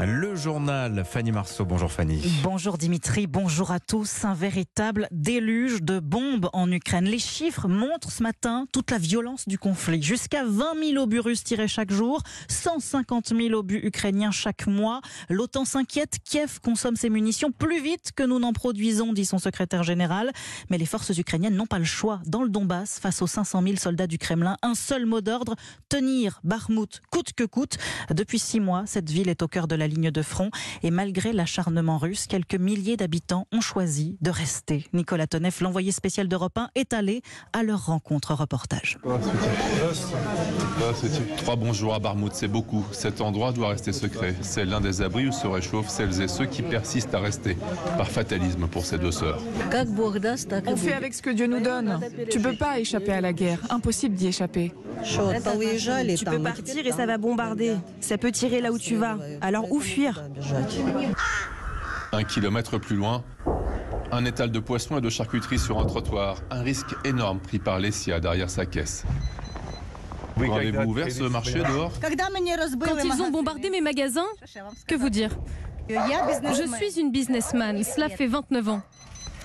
Le journal Fanny Marceau. Bonjour Fanny. Bonjour Dimitri, bonjour à tous. Un véritable déluge de bombes en Ukraine. Les chiffres montrent ce matin toute la violence du conflit. Jusqu'à 20 000 obus russes tirés chaque jour, 150 000 obus ukrainiens chaque mois. L'OTAN s'inquiète, Kiev consomme ses munitions plus vite que nous n'en produisons, dit son secrétaire général. Mais les forces ukrainiennes n'ont pas le choix. Dans le Donbass, face aux 500 000 soldats du Kremlin, un seul mot d'ordre, tenir Bakhmut coûte que coûte. Depuis six mois, cette ville est au cœur de la ligne de front et malgré l'acharnement russe, quelques milliers d'habitants ont choisi de rester. Nicolas Tonev, l'envoyé spécial d'Europe 1, est allé à leur rencontre reportage. Trois bons jours à Barmouth, c'est beaucoup. Cet endroit doit rester secret. C'est l'un des abris où se réchauffent celles et ceux qui persistent à rester, par fatalisme pour ces deux sœurs. On fait avec ce que Dieu nous donne. Tu peux pas échapper à la guerre. Impossible d'y échapper. Tu peux partir et ça va bombarder. Ça peut tirer là où tu vas. Alors où fuir. Un kilomètre plus loin, un étal de poissons et de charcuterie sur un trottoir. Un risque énorme pris par Lessia derrière sa caisse. Quand avez-vous ouvert ce marché dehors. Quand ils ont bombardé mes magasins, que vous dire Je suis une businessman, cela fait 29 ans.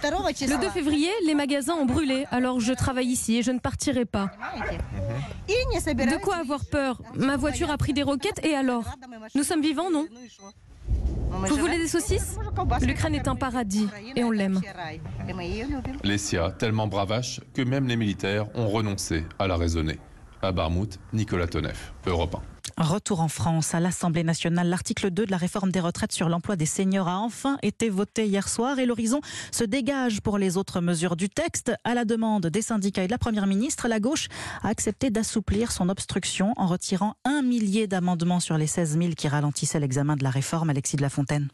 Le 2 février, les magasins ont brûlé, alors je travaille ici et je ne partirai pas. De quoi avoir peur Ma voiture a pris des roquettes et alors Nous sommes vivants, non Vous voulez des saucisses L'Ukraine est un paradis et on l'aime. Lessia, tellement bravache que même les militaires ont renoncé à la raisonner. À Barmouth, Nicolas Tonev, Europe 1. Retour en France à l'Assemblée nationale. L'article 2 de la réforme des retraites sur l'emploi des seniors a enfin été voté hier soir et l'horizon se dégage pour les autres mesures du texte. À la demande des syndicats et de la Première ministre, la gauche a accepté d'assouplir son obstruction en retirant un millier d'amendements sur les 16 000 qui ralentissaient l'examen de la réforme. Alexis de la Fontaine.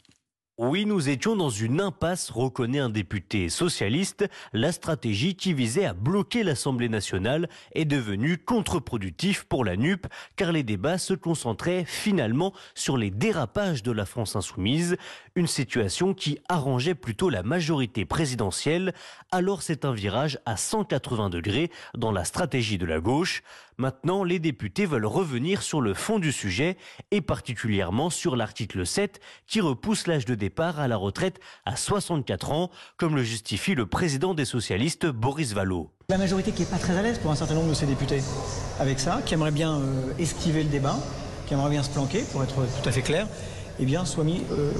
Oui, nous étions dans une impasse, reconnaît un député socialiste. La stratégie qui visait à bloquer l'Assemblée nationale est devenue contre-productive pour la NUP, car les débats se concentraient finalement sur les dérapages de la France insoumise, une situation qui arrangeait plutôt la majorité présidentielle. Alors c'est un virage à 180 degrés dans la stratégie de la gauche. Maintenant, les députés veulent revenir sur le fond du sujet et particulièrement sur l'article 7 qui repousse l'âge de départ à la retraite à 64 ans, comme le justifie le président des socialistes Boris Vallaud. La majorité qui n'est pas très à l'aise pour un certain nombre de ces députés avec ça, qui aimerait bien euh, esquiver le débat, qui aimerait bien se planquer, pour être tout à fait clair, eh bien, soit mis euh,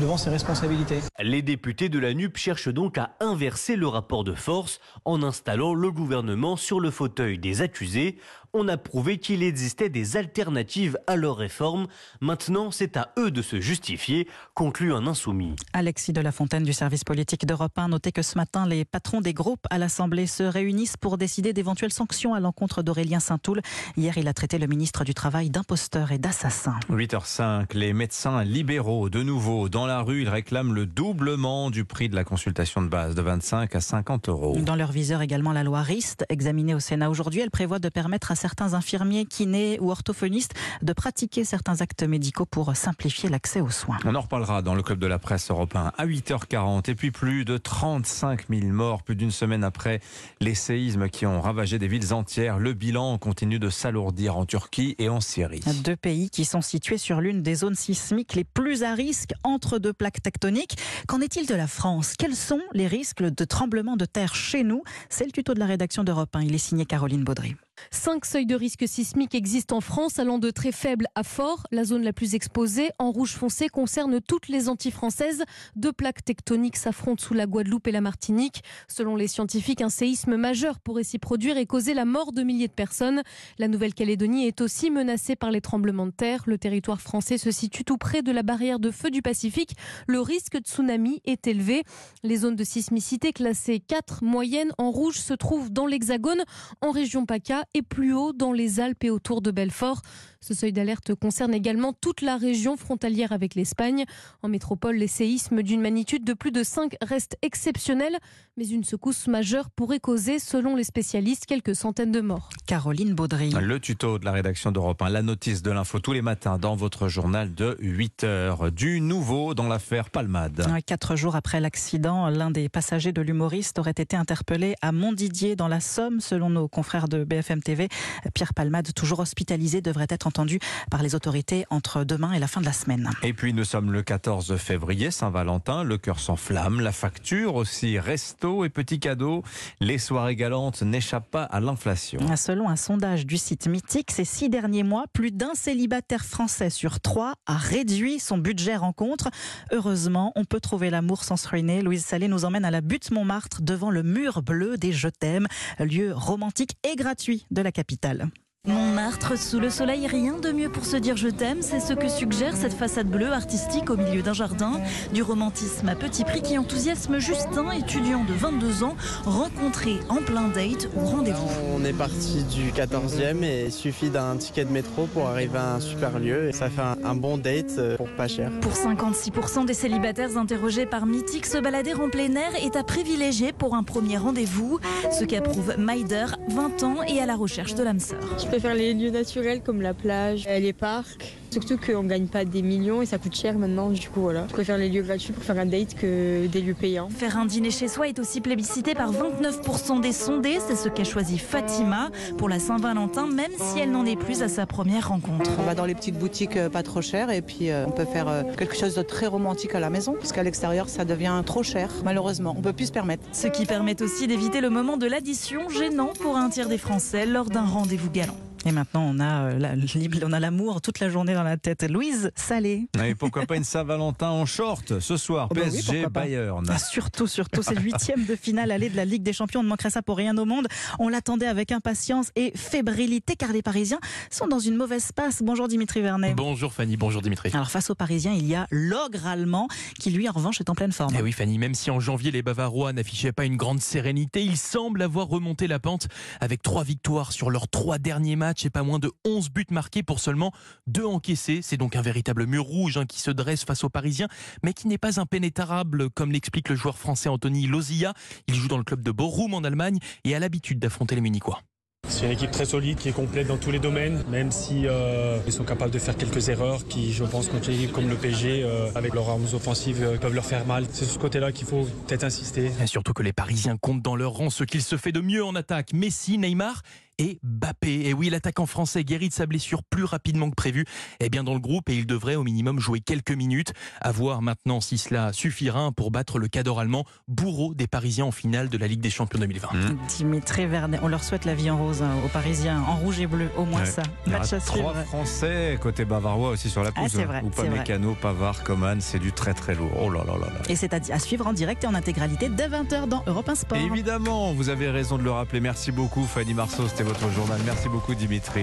devant ses responsabilités. Les députés de la NUP cherchent donc à inverser le rapport de force en installant le gouvernement sur le fauteuil des accusés. On a prouvé qu'il existait des alternatives à leur réforme. Maintenant, c'est à eux de se justifier, conclut un insoumis. Alexis de la Fontaine du service politique d'Europe 1 notait que ce matin, les patrons des groupes à l'Assemblée se réunissent pour décider d'éventuelles sanctions à l'encontre d'Aurélien Saint-Toul. Hier, il a traité le ministre du Travail d'imposteur et d'assassin. 8h05, les médecins libéraux, de nouveau dans la rue, ils réclament le doublement du prix de la consultation de base de 25 à 50 euros. Dans leur viseur également la loi RIST, examinée au Sénat aujourd'hui, elle prévoit de permettre à certains infirmiers, kinés ou orthophonistes de pratiquer certains actes médicaux pour simplifier l'accès aux soins. On en reparlera dans le club de la presse européen à 8h40 et puis plus de 35 000 morts plus d'une semaine après les séismes qui ont ravagé des villes entières. Le bilan continue de s'alourdir en Turquie et en Syrie. Deux pays qui sont situés sur l'une des zones sismiques les plus à risque entre deux plaques tectoniques. Qu'en est-il de la France? Quels sont les risques de tremblement de terre chez nous? C'est le tuto de la rédaction d'Europe 1. Il est signé Caroline Baudry. Cinq seuils de risque sismique existent en France, allant de très faible à fort. La zone la plus exposée, en rouge foncé, concerne toutes les Antilles françaises. Deux plaques tectoniques s'affrontent sous la Guadeloupe et la Martinique. Selon les scientifiques, un séisme majeur pourrait s'y produire et causer la mort de milliers de personnes. La Nouvelle-Calédonie est aussi menacée par les tremblements de terre. Le territoire français se situe tout près de la barrière de feu du Pacifique. Le risque de tsunami est élevé. Les zones de sismicité classées 4 moyennes en rouge se trouvent dans l'Hexagone, en région PACA et plus haut dans les Alpes et autour de Belfort. Ce seuil d'alerte concerne également toute la région frontalière avec l'Espagne. En métropole, les séismes d'une magnitude de plus de 5 restent exceptionnels, mais une secousse majeure pourrait causer, selon les spécialistes, quelques centaines de morts. Caroline Baudry. Le tuto de la rédaction d'Europe 1, la notice de l'info tous les matins dans votre journal de 8 heures. Du nouveau dans l'affaire Palmade. Quatre jours après l'accident, l'un des passagers de l'humoriste aurait été interpellé à Montdidier dans la Somme, selon nos confrères de BFM TV. Pierre Palmade, toujours hospitalisé, devrait être en entendu par les autorités entre demain et la fin de la semaine. Et puis nous sommes le 14 février, Saint-Valentin, le cœur s'enflamme, la facture aussi, resto et petits cadeaux. Les soirées galantes n'échappent pas à l'inflation. Selon un sondage du site Mythique, ces six derniers mois, plus d'un célibataire français sur trois a réduit son budget rencontre. Heureusement, on peut trouver l'amour sans se ruiner. Louise Salé nous emmène à la butte Montmartre devant le mur bleu des Je t'aime, lieu romantique et gratuit de la capitale. Montmartre, sous le soleil, rien de mieux pour se dire je t'aime, c'est ce que suggère cette façade bleue artistique au milieu d'un jardin. Du romantisme à petit prix qui enthousiasme Justin, étudiant de 22 ans, rencontré en plein date ou rendez-vous. On est parti du 14e et il suffit d'un ticket de métro pour arriver à un super lieu et ça fait un, bon date euh, pour pas cher. Pour 56% des célibataires interrogés par Mythique, se balader en plein air est à privilégier pour un premier rendez-vous, ce qu'approuve Maider, 20 ans et à la recherche de l'âme sœur préfère les lieux naturels comme la plage, euh, les parcs. Surtout qu'on ne gagne pas des millions et ça coûte cher maintenant, du coup voilà. Je préfère les lieux gratuits pour faire un date que des lieux payants. Faire un dîner chez soi est aussi plébiscité par 29% des sondés, c'est ce qu'a choisi Fatima pour la Saint-Valentin, même si elle n'en est plus à sa première rencontre. On va dans les petites boutiques euh, pas trop chères et puis euh, on peut faire quelque chose de très romantique à la maison, parce qu'à l'extérieur ça devient trop cher, malheureusement. On peut plus se permettre. Ce qui permet aussi d'éviter le moment de l'addition gênant pour un tiers des Français lors d'un rendez-vous galant. Et maintenant, on a euh, on a l'amour toute la journée dans la tête. Louise Salé. Et pourquoi pas une Saint-Valentin en short ce soir? Oh bah PSG Bayern. Ah, surtout, surtout, c'est le huitième de finale aller de la Ligue des Champions. On ne manquerait ça pour rien au monde. On l'attendait avec impatience et fébrilité car les Parisiens sont dans une mauvaise passe. Bonjour Dimitri Vernet. Bonjour Fanny, bonjour Dimitri. Alors face aux Parisiens, il y a l'ogre allemand qui lui en revanche est en pleine forme. Et eh oui Fanny, même si en janvier les Bavarois n'affichaient pas une grande sérénité, ils semblent avoir remonté la pente avec trois victoires sur leurs trois derniers matchs et pas moins de 11 buts marqués pour seulement 2 encaissés. C'est donc un véritable mur rouge hein, qui se dresse face aux Parisiens, mais qui n'est pas impénétrable, comme l'explique le joueur français Anthony Lozilla. Il joue dans le club de Bochum en Allemagne et a l'habitude d'affronter les Munichois. C'est une équipe très solide qui est complète dans tous les domaines, même si euh, ils sont capables de faire quelques erreurs qui, je pense, contre comme le PG, euh, avec leurs armes offensives, euh, peuvent leur faire mal. C'est sur ce côté-là qu'il faut peut-être insister. Et surtout que les Parisiens comptent dans leur rang ce qu'il se fait de mieux en attaque. Messi, Neymar et Bappé. Et oui, l'attaquant français guérit de sa blessure plus rapidement que prévu est bien dans le groupe et il devrait au minimum jouer quelques minutes. À voir maintenant si cela suffira pour battre le cadre allemand, bourreau des Parisiens en finale de la Ligue des Champions 2020. Mmh. Dimitri Vernet, on leur souhaite la vie en rose hein, aux Parisiens, en rouge et bleu, au moins ça. Match à Trois Français côté bavarois aussi sur la pousse. Ah, Ou pas Mécano, Pavard, Coman, c'est du très très lourd. Oh là là là Et c'est à, suivre en direct et en intégralité dès 20h dans Europe 1 Sport. évidemment, vous avez raison de le rappeler. Merci beaucoup Fanny Marceau, votre journal. Merci beaucoup Dimitri.